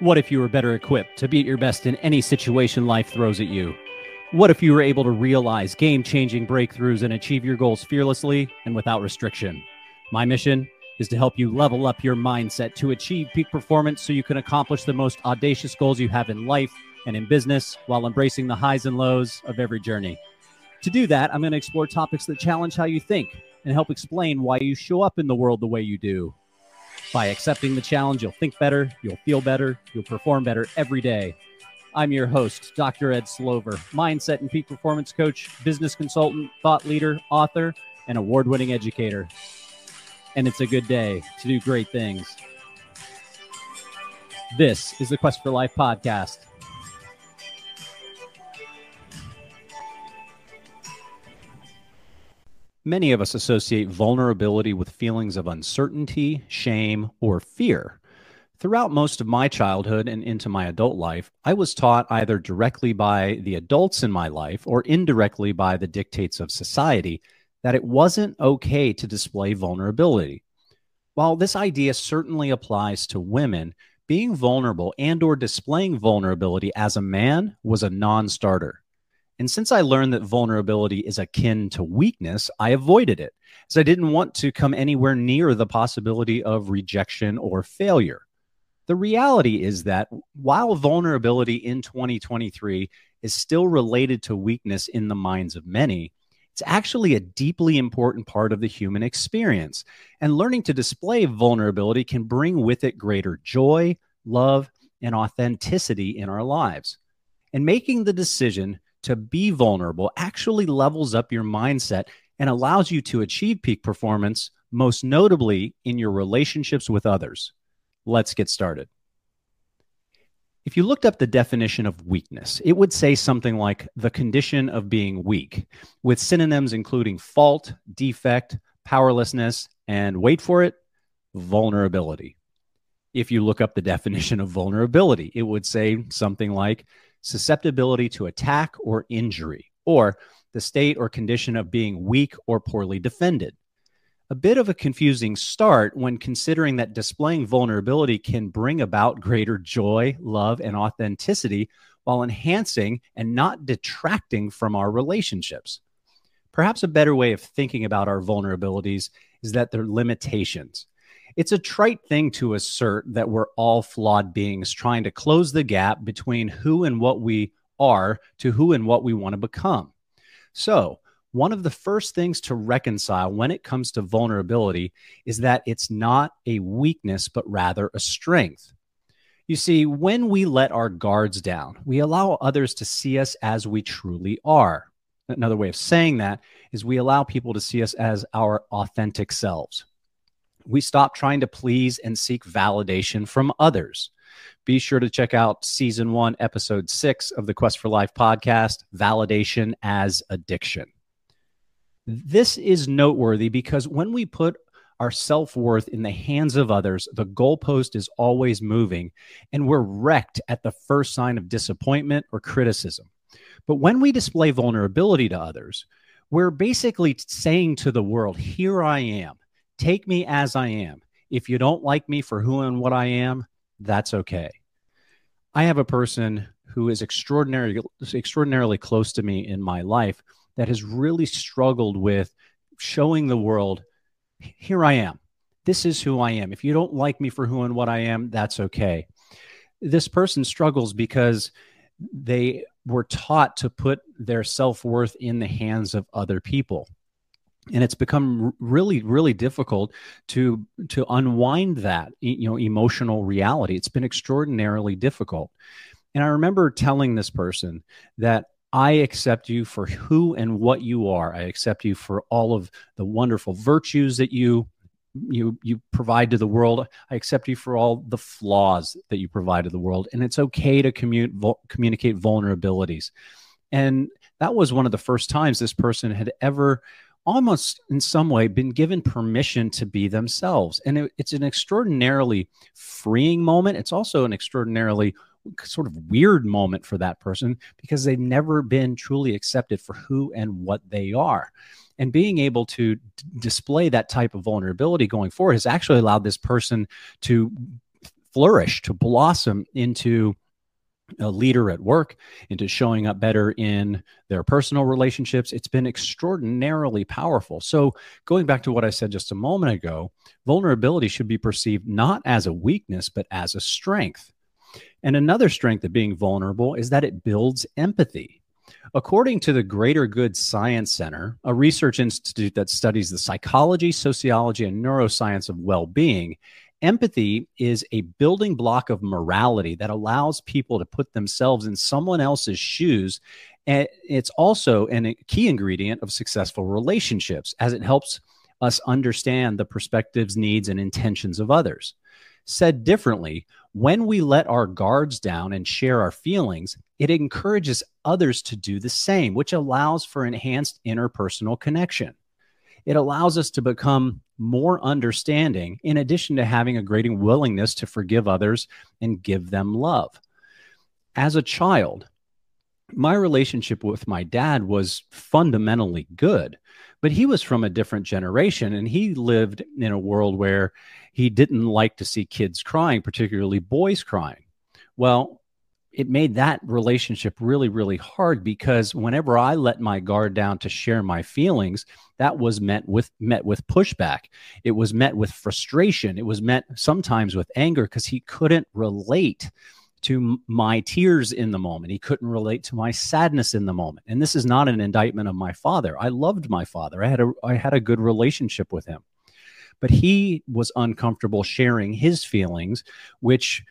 What if you were better equipped to be at your best in any situation life throws at you? What if you were able to realize game changing breakthroughs and achieve your goals fearlessly and without restriction? My mission is to help you level up your mindset to achieve peak performance so you can accomplish the most audacious goals you have in life and in business while embracing the highs and lows of every journey. To do that, I'm going to explore topics that challenge how you think and help explain why you show up in the world the way you do. By accepting the challenge, you'll think better, you'll feel better, you'll perform better every day. I'm your host, Dr. Ed Slover, mindset and peak performance coach, business consultant, thought leader, author, and award winning educator. And it's a good day to do great things. This is the Quest for Life podcast. Many of us associate vulnerability with feelings of uncertainty, shame, or fear. Throughout most of my childhood and into my adult life, I was taught either directly by the adults in my life or indirectly by the dictates of society that it wasn't okay to display vulnerability. While this idea certainly applies to women, being vulnerable and or displaying vulnerability as a man was a non-starter. And since I learned that vulnerability is akin to weakness, I avoided it, as I didn't want to come anywhere near the possibility of rejection or failure. The reality is that while vulnerability in 2023 is still related to weakness in the minds of many, it's actually a deeply important part of the human experience. And learning to display vulnerability can bring with it greater joy, love, and authenticity in our lives. And making the decision to be vulnerable actually levels up your mindset and allows you to achieve peak performance, most notably in your relationships with others. Let's get started. If you looked up the definition of weakness, it would say something like the condition of being weak, with synonyms including fault, defect, powerlessness, and wait for it, vulnerability. If you look up the definition of vulnerability, it would say something like susceptibility to attack or injury, or the state or condition of being weak or poorly defended. A bit of a confusing start when considering that displaying vulnerability can bring about greater joy, love, and authenticity while enhancing and not detracting from our relationships. Perhaps a better way of thinking about our vulnerabilities is that they're limitations. It's a trite thing to assert that we're all flawed beings trying to close the gap between who and what we are to who and what we want to become. So, one of the first things to reconcile when it comes to vulnerability is that it's not a weakness, but rather a strength. You see, when we let our guards down, we allow others to see us as we truly are. Another way of saying that is we allow people to see us as our authentic selves we stop trying to please and seek validation from others. Be sure to check out season one, episode six of the Quest for Life podcast Validation as Addiction. This is noteworthy because when we put our self worth in the hands of others, the goalpost is always moving and we're wrecked at the first sign of disappointment or criticism. But when we display vulnerability to others, we're basically saying to the world, Here I am. Take me as I am. If you don't like me for who and what I am, that's okay. I have a person who is extraordinarily extraordinarily close to me in my life that has really struggled with showing the world here I am. This is who I am. If you don't like me for who and what I am, that's okay. This person struggles because they were taught to put their self worth in the hands of other people and it's become really really difficult to to unwind that you know emotional reality. It's been extraordinarily difficult. And i remember telling this person that i accept you for who and what you are. I accept you for all of the wonderful virtues that you you you provide to the world. I accept you for all the flaws that you provide to the world. And it's okay to commute, vul- communicate vulnerabilities. And that was one of the first times this person had ever almost in some way been given permission to be themselves. And it, it's an extraordinarily freeing moment. It's also an extraordinarily sort of weird moment for that person because they've never been truly accepted for who and what they are. And being able to d- display that type of vulnerability going forward has actually allowed this person to flourish, to blossom into a leader at work, into showing up better in their personal relationships. It's been extraordinarily powerful. So, going back to what I said just a moment ago, vulnerability should be perceived not as a weakness, but as a strength. And another strength of being vulnerable is that it builds empathy. According to the Greater Good Science Center, a research institute that studies the psychology, sociology, and neuroscience of well being, empathy is a building block of morality that allows people to put themselves in someone else's shoes. And it's also a key ingredient of successful relationships as it helps us understand the perspectives, needs, and intentions of others. Said differently, when we let our guards down and share our feelings, it encourages others to do the same, which allows for enhanced interpersonal connection. It allows us to become more understanding, in addition to having a greater willingness to forgive others and give them love. As a child, my relationship with my dad was fundamentally good, but he was from a different generation and he lived in a world where he didn't like to see kids crying, particularly boys crying. Well, it made that relationship really, really hard because whenever I let my guard down to share my feelings, that was met with met with pushback. It was met with frustration. It was met sometimes with anger because he couldn't relate to my tears in the moment. He couldn't relate to my sadness in the moment. And this is not an indictment of my father. I loved my father. I had a I had a good relationship with him but he was uncomfortable sharing his feelings, which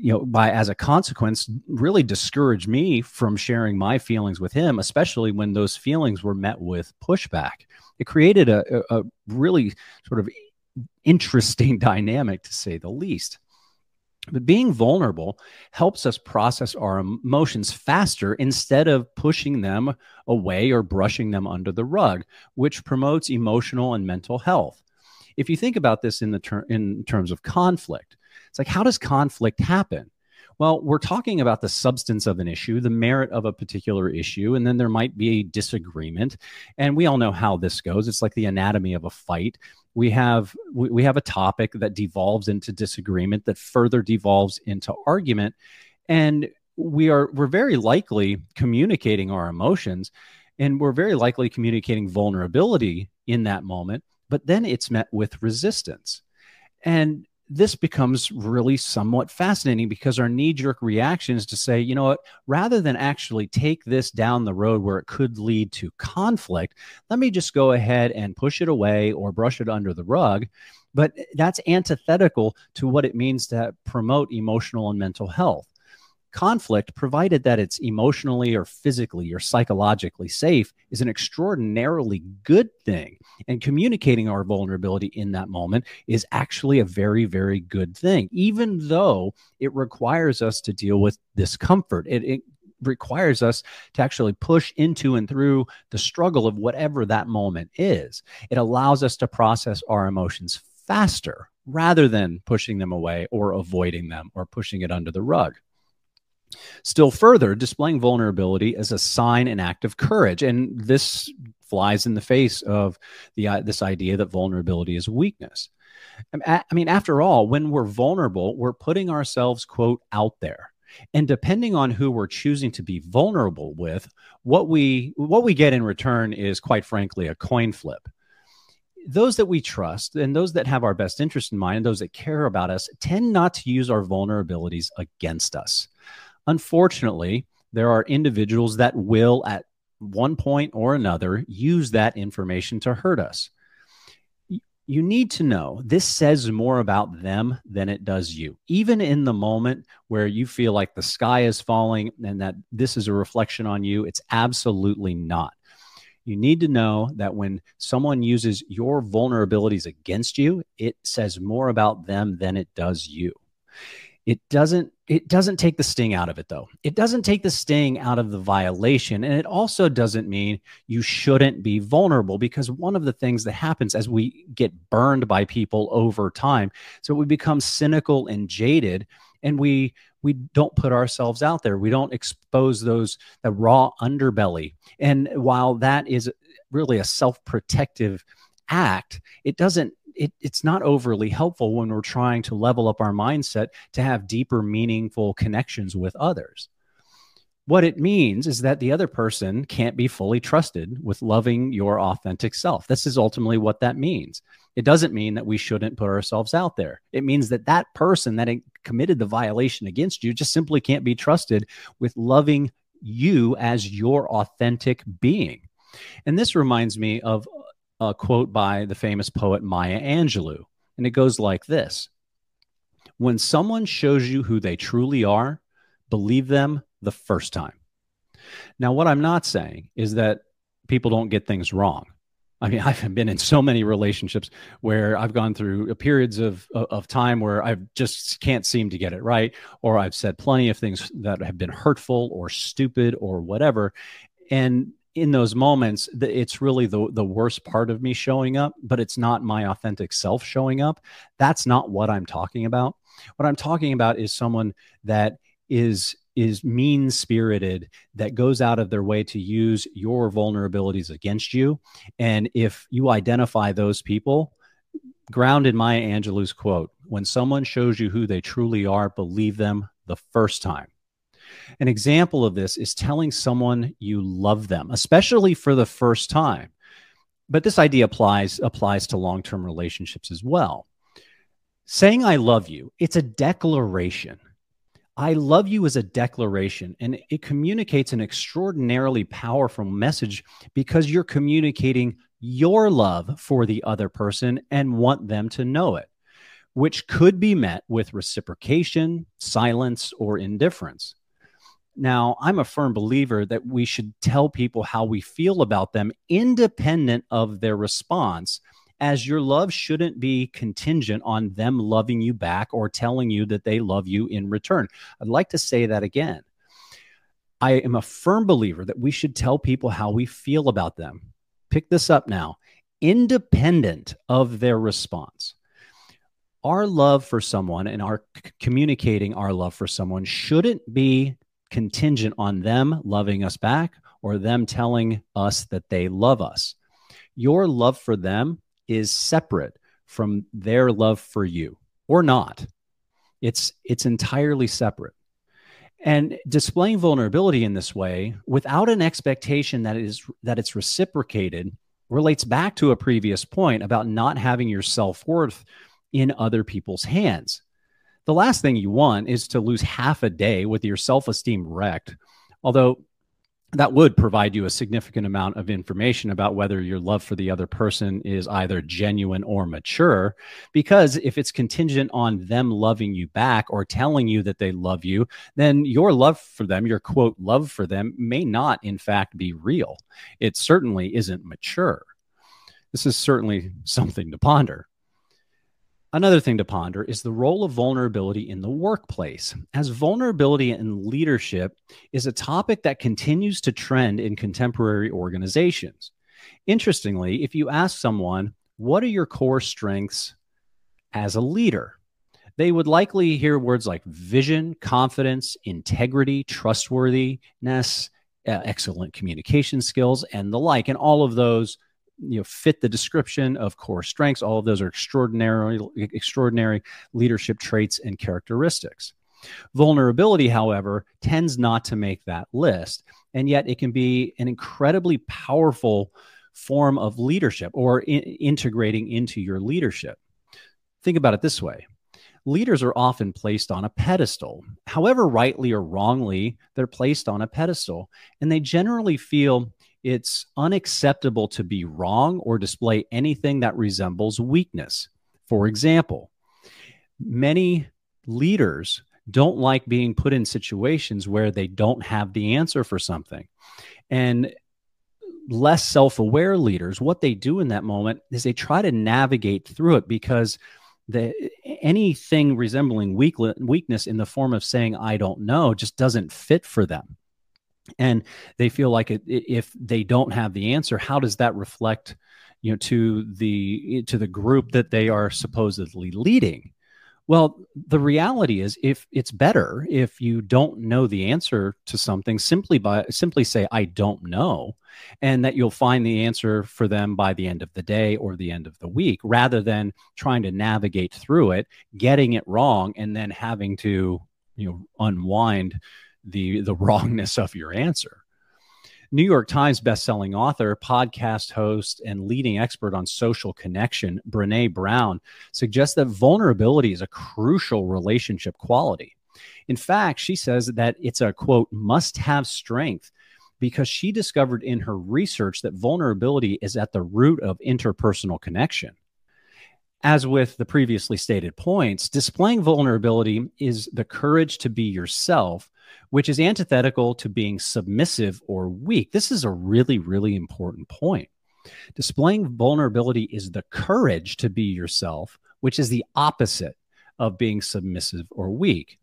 you know by as a consequence really discouraged me from sharing my feelings with him especially when those feelings were met with pushback. It created a, a really sort of interesting dynamic to say the least. But being vulnerable helps us process our emotions faster instead of pushing them away or brushing them under the rug, which promotes emotional and mental health. If you think about this in the ter- in terms of conflict, it's like how does conflict happen? Well, we're talking about the substance of an issue, the merit of a particular issue, and then there might be a disagreement. And we all know how this goes. It's like the anatomy of a fight. We have we, we have a topic that devolves into disagreement, that further devolves into argument, and we are we're very likely communicating our emotions, and we're very likely communicating vulnerability in that moment but then it's met with resistance. And this becomes really somewhat fascinating because our knee jerk reaction is to say, you know what, rather than actually take this down the road where it could lead to conflict, let me just go ahead and push it away or brush it under the rug. But that's antithetical to what it means to promote emotional and mental health conflict, provided that it's emotionally or physically or psychologically safe, is an extraordinarily good thing. And communicating our vulnerability in that moment is actually a very, very good thing, even though it requires us to deal with discomfort. It, it requires us to actually push into and through the struggle of whatever that moment is. It allows us to process our emotions faster rather than pushing them away or avoiding them or pushing it under the rug. Still further, displaying vulnerability is a sign and act of courage. And this flies in the face of the, uh, this idea that vulnerability is weakness. I mean, after all, when we're vulnerable, we're putting ourselves, quote, out there. And depending on who we're choosing to be vulnerable with, what we what we get in return is quite frankly a coin flip those that we trust and those that have our best interest in mind and those that care about us tend not to use our vulnerabilities against us. Unfortunately, there are individuals that will, at one point or another, use that information to hurt us. You need to know this says more about them than it does you. Even in the moment where you feel like the sky is falling and that this is a reflection on you, it's absolutely not. You need to know that when someone uses your vulnerabilities against you, it says more about them than it does you. It doesn't it doesn't take the sting out of it though. It doesn't take the sting out of the violation and it also doesn't mean you shouldn't be vulnerable because one of the things that happens as we get burned by people over time so we become cynical and jaded and we we don't put ourselves out there. We don't expose those the raw underbelly. And while that is really a self-protective act, it doesn't it, it's not overly helpful when we're trying to level up our mindset to have deeper, meaningful connections with others. What it means is that the other person can't be fully trusted with loving your authentic self. This is ultimately what that means. It doesn't mean that we shouldn't put ourselves out there. It means that that person that committed the violation against you just simply can't be trusted with loving you as your authentic being. And this reminds me of a quote by the famous poet Maya Angelou. And it goes like this When someone shows you who they truly are, believe them the first time. Now, what I'm not saying is that people don't get things wrong. I mean, I've been in so many relationships where I've gone through periods of of time where I just can't seem to get it right, or I've said plenty of things that have been hurtful or stupid or whatever. And in those moments, it's really the the worst part of me showing up, but it's not my authentic self showing up. That's not what I'm talking about. What I'm talking about is someone that is is mean spirited that goes out of their way to use your vulnerabilities against you and if you identify those people ground in maya angelou's quote when someone shows you who they truly are believe them the first time an example of this is telling someone you love them especially for the first time. But this idea applies applies to long-term relationships as well. Saying i love you it's a declaration. I love you as a declaration, and it communicates an extraordinarily powerful message because you're communicating your love for the other person and want them to know it, which could be met with reciprocation, silence, or indifference. Now, I'm a firm believer that we should tell people how we feel about them independent of their response as your love shouldn't be contingent on them loving you back or telling you that they love you in return. I'd like to say that again. I am a firm believer that we should tell people how we feel about them. Pick this up now, independent of their response. Our love for someone and our communicating our love for someone shouldn't be contingent on them loving us back or them telling us that they love us. Your love for them is separate from their love for you or not. It's it's entirely separate. And displaying vulnerability in this way without an expectation that it is that it's reciprocated relates back to a previous point about not having your self-worth in other people's hands. The last thing you want is to lose half a day with your self-esteem wrecked. Although that would provide you a significant amount of information about whether your love for the other person is either genuine or mature. Because if it's contingent on them loving you back or telling you that they love you, then your love for them, your quote, love for them, may not, in fact, be real. It certainly isn't mature. This is certainly something to ponder. Another thing to ponder is the role of vulnerability in the workplace, as vulnerability in leadership is a topic that continues to trend in contemporary organizations. Interestingly, if you ask someone, What are your core strengths as a leader? they would likely hear words like vision, confidence, integrity, trustworthiness, excellent communication skills, and the like. And all of those you know fit the description of core strengths. All of those are extraordinary extraordinary leadership traits and characteristics. Vulnerability however tends not to make that list and yet it can be an incredibly powerful form of leadership or in- integrating into your leadership. Think about it this way. Leaders are often placed on a pedestal. However, rightly or wrongly, they're placed on a pedestal, and they generally feel it's unacceptable to be wrong or display anything that resembles weakness. For example, many leaders don't like being put in situations where they don't have the answer for something. And less self aware leaders, what they do in that moment is they try to navigate through it because the, anything resembling weak, weakness in the form of saying, I don't know, just doesn't fit for them and they feel like it, if they don't have the answer how does that reflect you know to the to the group that they are supposedly leading? Well, the reality is if it's better if you don't know the answer to something simply by simply say I don't know and that you'll find the answer for them by the end of the day or the end of the week rather than trying to navigate through it, getting it wrong and then having to, you know, unwind the the wrongness of your answer. New York Times bestselling author, podcast host, and leading expert on social connection, Brene Brown, suggests that vulnerability is a crucial relationship quality. In fact, she says that it's a quote, must have strength because she discovered in her research that vulnerability is at the root of interpersonal connection. As with the previously stated points, displaying vulnerability is the courage to be yourself which is antithetical to being submissive or weak. This is a really, really important point. Displaying vulnerability is the courage to be yourself, which is the opposite of being submissive or weak.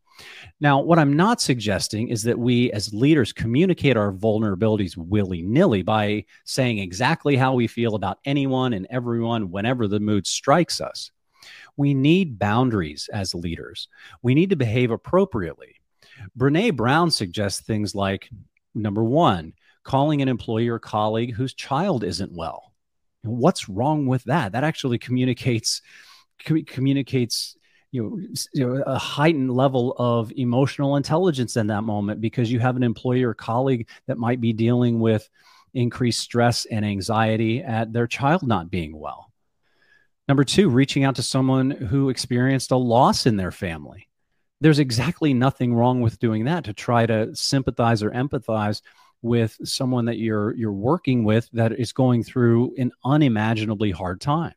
Now, what I'm not suggesting is that we as leaders communicate our vulnerabilities willy nilly by saying exactly how we feel about anyone and everyone whenever the mood strikes us. We need boundaries as leaders. We need to behave appropriately. Brene Brown suggests things like number one, calling an employee or colleague whose child isn't well. What's wrong with that? That actually communicates communicates you know, you know, a heightened level of emotional intelligence in that moment because you have an employee or colleague that might be dealing with increased stress and anxiety at their child not being well. Number two, reaching out to someone who experienced a loss in their family there's exactly nothing wrong with doing that to try to sympathize or empathize with someone that you're you're working with that is going through an unimaginably hard time.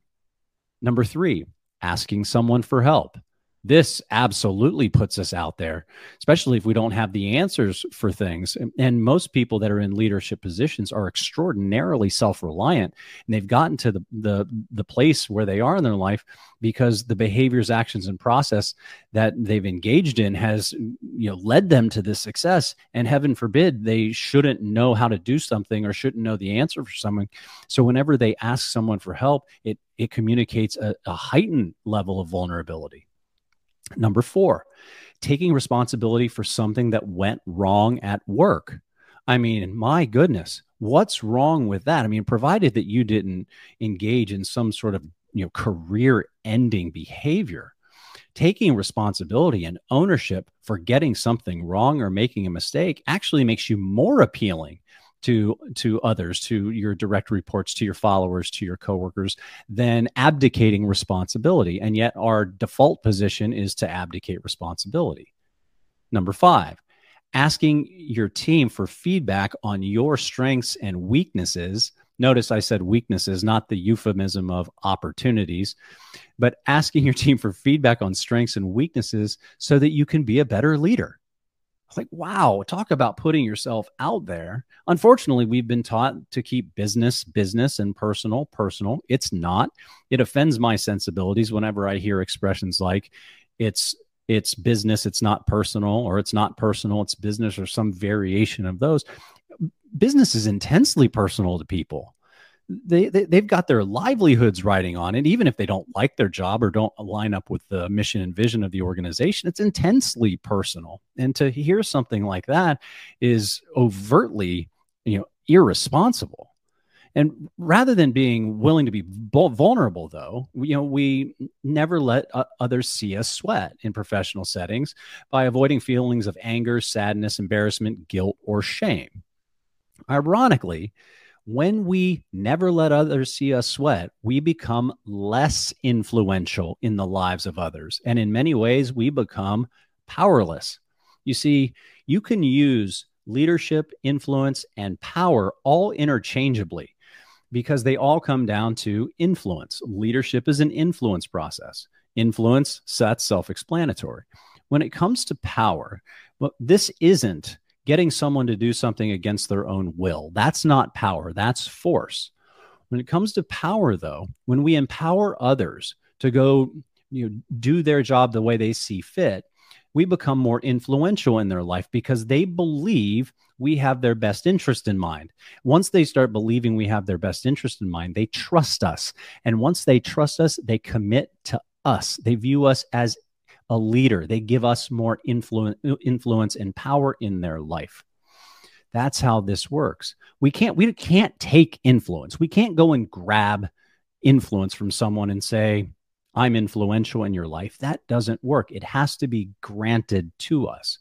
Number 3, asking someone for help this absolutely puts us out there, especially if we don't have the answers for things. And most people that are in leadership positions are extraordinarily self-reliant, and they've gotten to the the the place where they are in their life because the behaviors, actions, and process that they've engaged in has you know led them to this success. And heaven forbid they shouldn't know how to do something or shouldn't know the answer for something. So whenever they ask someone for help, it it communicates a, a heightened level of vulnerability. Number four, taking responsibility for something that went wrong at work. I mean, my goodness, what's wrong with that? I mean, provided that you didn't engage in some sort of you know career ending behavior taking responsibility and ownership for getting something wrong or making a mistake actually makes you more appealing to to others to your direct reports to your followers to your coworkers than abdicating responsibility. And yet our default position is to abdicate responsibility. Number 5 asking your team for feedback on your strengths and weaknesses. Notice i said weaknesses not the euphemism of opportunities but asking your team for feedback on strengths and weaknesses so that you can be a better leader like, wow, talk about putting yourself out there. Unfortunately, we've been taught to keep business business and personal personal. It's not. It offends my sensibilities whenever I hear expressions like it's it's business, it's not personal, or it's not personal, it's business, or some variation of those. Business is intensely personal to people they, they have got their livelihoods riding on it. Even if they don't like their job or don't line up with the mission and vision of the organization it's intensely personal. And to hear something like that is overtly you know irresponsible. And rather than being willing to be vulnerable though you know we never let others see us sweat in professional settings by avoiding feelings of anger sadness embarrassment guilt or shame. Ironically when we never let others see us sweat, we become less influential in the lives of others. And in many ways, we become powerless. You see, you can use leadership, influence, and power all interchangeably because they all come down to influence. Leadership is an influence process. Influence, that's self explanatory. When it comes to power, well, this isn't getting someone to do something against their own will. That's not power, that's force. When it comes to power, though, when we empower others to go you know, do their job the way they see fit, we become more influential in their life because they believe we have their best interest in mind. Once they start believing we have their best interest in mind, they trust us. And once they trust us, they commit to us. They view us as a leader. They give us more influence, influence and power in their life. That's how this works. We can't we can't take influence. We can't go and grab influence from someone and say, I'm influential in your life. That doesn't work. It has to be granted to us.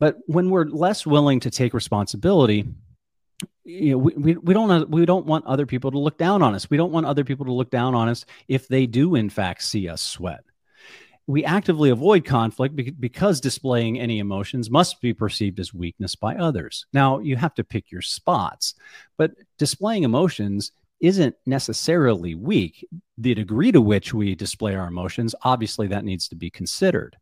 But when we're less willing to take responsibility, you know, we, we, we don't we don't want other people to look down on us. We don't want other people to look down on us if they do in fact see us sweat we actively avoid conflict because displaying any emotions must be perceived as weakness by others. Now, you have to pick your spots, but displaying emotions isn't necessarily weak. The degree to which we display our emotions, obviously, that needs to be considered.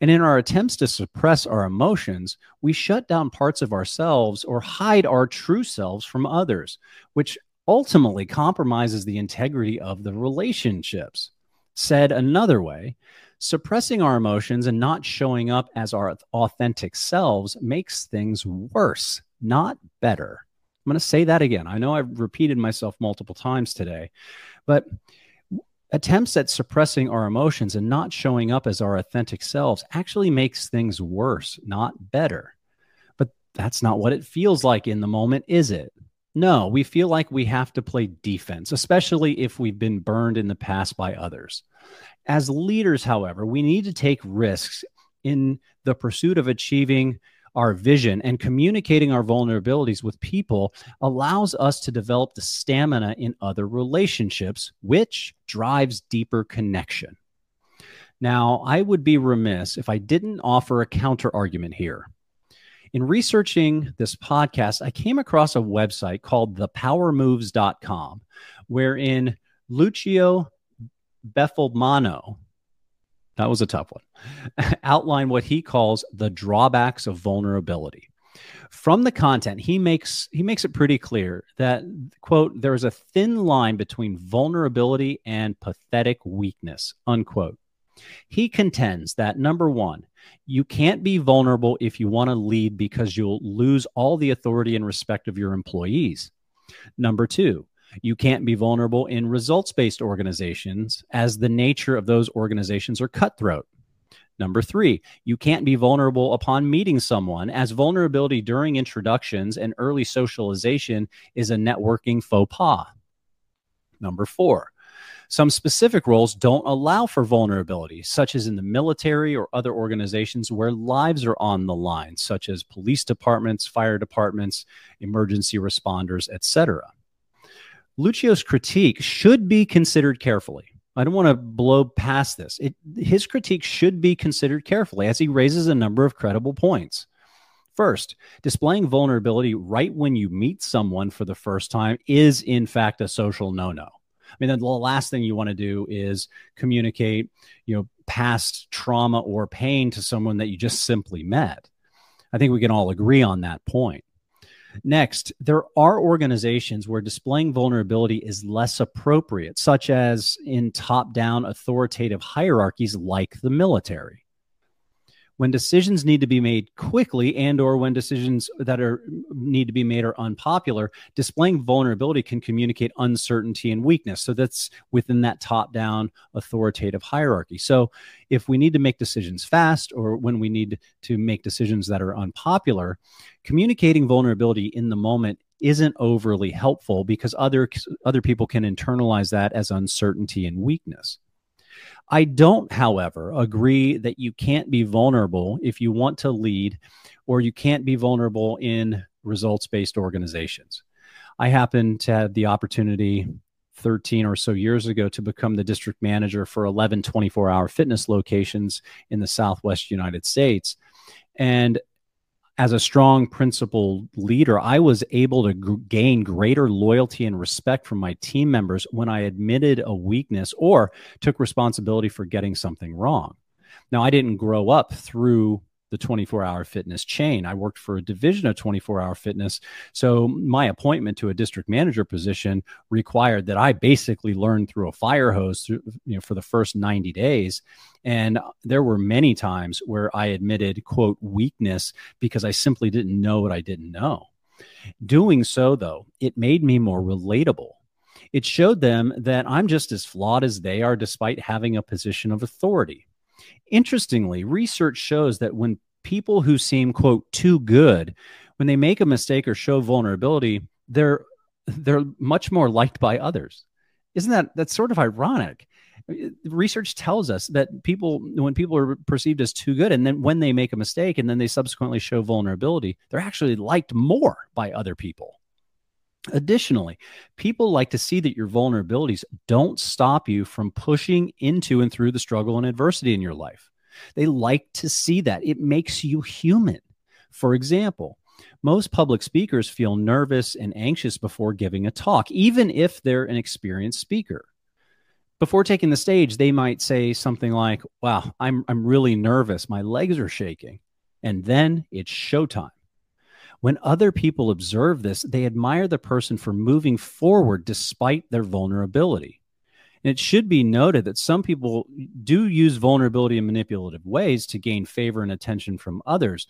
And in our attempts to suppress our emotions, we shut down parts of ourselves or hide our true selves from others, which ultimately compromises the integrity of the relationships. Said another way, suppressing our emotions and not showing up as our authentic selves makes things worse, not better. I'm going to say that again. I know I've repeated myself multiple times today, but attempts at suppressing our emotions and not showing up as our authentic selves actually makes things worse, not better. But that's not what it feels like in the moment, is it? No, we feel like we have to play defense, especially if we've been burned in the past by others. As leaders, however, we need to take risks in the pursuit of achieving our vision and communicating our vulnerabilities with people allows us to develop the stamina in other relationships, which drives deeper connection. Now, I would be remiss if I didn't offer a counter argument here. In researching this podcast, I came across a website called thepowermoves.com, wherein Lucio Buffalmano, that was a tough one, outlined what he calls the drawbacks of vulnerability. From the content, he makes he makes it pretty clear that quote there is a thin line between vulnerability and pathetic weakness unquote. He contends that number one, you can't be vulnerable if you want to lead because you'll lose all the authority and respect of your employees. Number two, you can't be vulnerable in results based organizations as the nature of those organizations are cutthroat. Number three, you can't be vulnerable upon meeting someone, as vulnerability during introductions and early socialization is a networking faux pas. Number four, some specific roles don't allow for vulnerability, such as in the military or other organizations where lives are on the line, such as police departments, fire departments, emergency responders, etc. Lucio's critique should be considered carefully. I don't want to blow past this. It, his critique should be considered carefully as he raises a number of credible points. First, displaying vulnerability right when you meet someone for the first time is, in fact, a social no no. I mean, the last thing you want to do is communicate, you know, past trauma or pain to someone that you just simply met. I think we can all agree on that point. Next, there are organizations where displaying vulnerability is less appropriate, such as in top down authoritative hierarchies like the military when decisions need to be made quickly and or when decisions that are need to be made are unpopular displaying vulnerability can communicate uncertainty and weakness. So that's within that top down authoritative hierarchy. So if we need to make decisions fast or when we need to make decisions that are unpopular communicating vulnerability in the moment isn't overly helpful because other other people can internalize that as uncertainty and weakness I don't, however, agree that you can't be vulnerable if you want to lead or you can't be vulnerable in results based organizations. I happen to have the opportunity 13 or so years ago to become the district manager for 11 24 hour fitness locations in the Southwest United States. And as a strong principled leader, I was able to g- gain greater loyalty and respect from my team members when I admitted a weakness or took responsibility for getting something wrong. Now, I didn't grow up through the 24 hour fitness chain. I worked for a division of 24 hour fitness. So my appointment to a district manager position required that I basically learn through a fire hose through, you know, for the first 90 days. And there were many times where I admitted, quote, weakness because I simply didn't know what I didn't know. Doing so, though, it made me more relatable. It showed them that I'm just as flawed as they are, despite having a position of authority. Interestingly, research shows that when people who seem, quote, too good, when they make a mistake or show vulnerability, they're they're much more liked by others. Isn't that that's sort of ironic? research tells us that people when people are perceived as too good and then when they make a mistake and then they subsequently show vulnerability they're actually liked more by other people additionally people like to see that your vulnerabilities don't stop you from pushing into and through the struggle and adversity in your life they like to see that it makes you human for example most public speakers feel nervous and anxious before giving a talk even if they're an experienced speaker before taking the stage, they might say something like, Wow, I'm, I'm really nervous. My legs are shaking. And then it's showtime. When other people observe this, they admire the person for moving forward despite their vulnerability. And it should be noted that some people do use vulnerability in manipulative ways to gain favor and attention from others.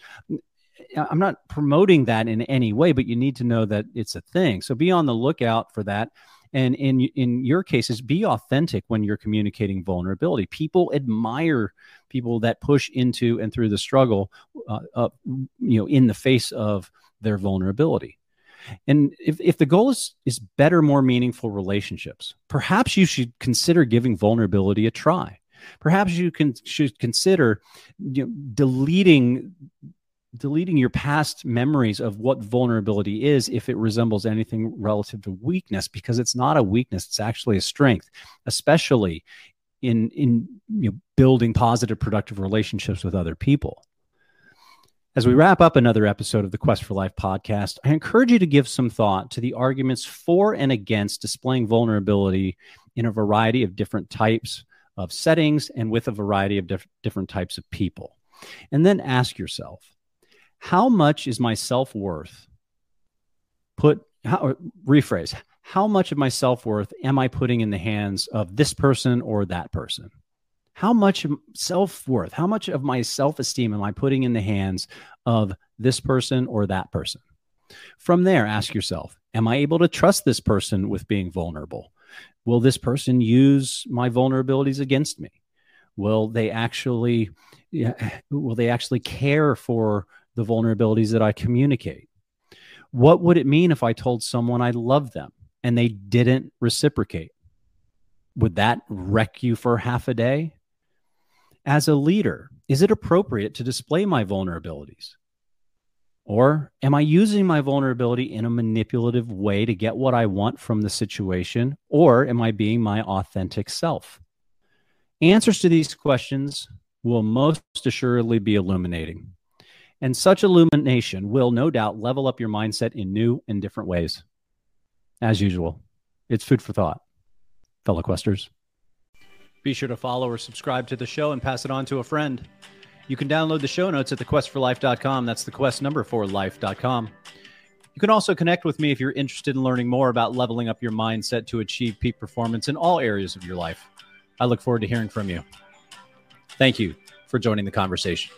I'm not promoting that in any way, but you need to know that it's a thing. So be on the lookout for that. And in in your cases, be authentic when you're communicating vulnerability. People admire people that push into and through the struggle, uh, uh, you know, in the face of their vulnerability. And if, if the goal is is better, more meaningful relationships, perhaps you should consider giving vulnerability a try. Perhaps you can should consider you know, deleting deleting your past memories of what vulnerability is if it resembles anything relative to weakness because it's not a weakness it's actually a strength especially in in you know, building positive productive relationships with other people as we wrap up another episode of the quest for life podcast i encourage you to give some thought to the arguments for and against displaying vulnerability in a variety of different types of settings and with a variety of diff- different types of people and then ask yourself how much is my self worth put, how, rephrase, how much of my self worth am I putting in the hands of this person or that person? How much self worth, how much of my self esteem am I putting in the hands of this person or that person? From there, ask yourself Am I able to trust this person with being vulnerable? Will this person use my vulnerabilities against me? Will they actually, will they actually care for the vulnerabilities that I communicate? What would it mean if I told someone I love them and they didn't reciprocate? Would that wreck you for half a day? As a leader, is it appropriate to display my vulnerabilities? Or am I using my vulnerability in a manipulative way to get what I want from the situation? Or am I being my authentic self? Answers to these questions will most assuredly be illuminating. And such illumination will no doubt level up your mindset in new and different ways. As usual, it's food for thought, fellow questers. Be sure to follow or subscribe to the show and pass it on to a friend. You can download the show notes at thequest4life.com. That's the quest number for life.com. You can also connect with me if you're interested in learning more about leveling up your mindset to achieve peak performance in all areas of your life. I look forward to hearing from you. Thank you for joining the conversation.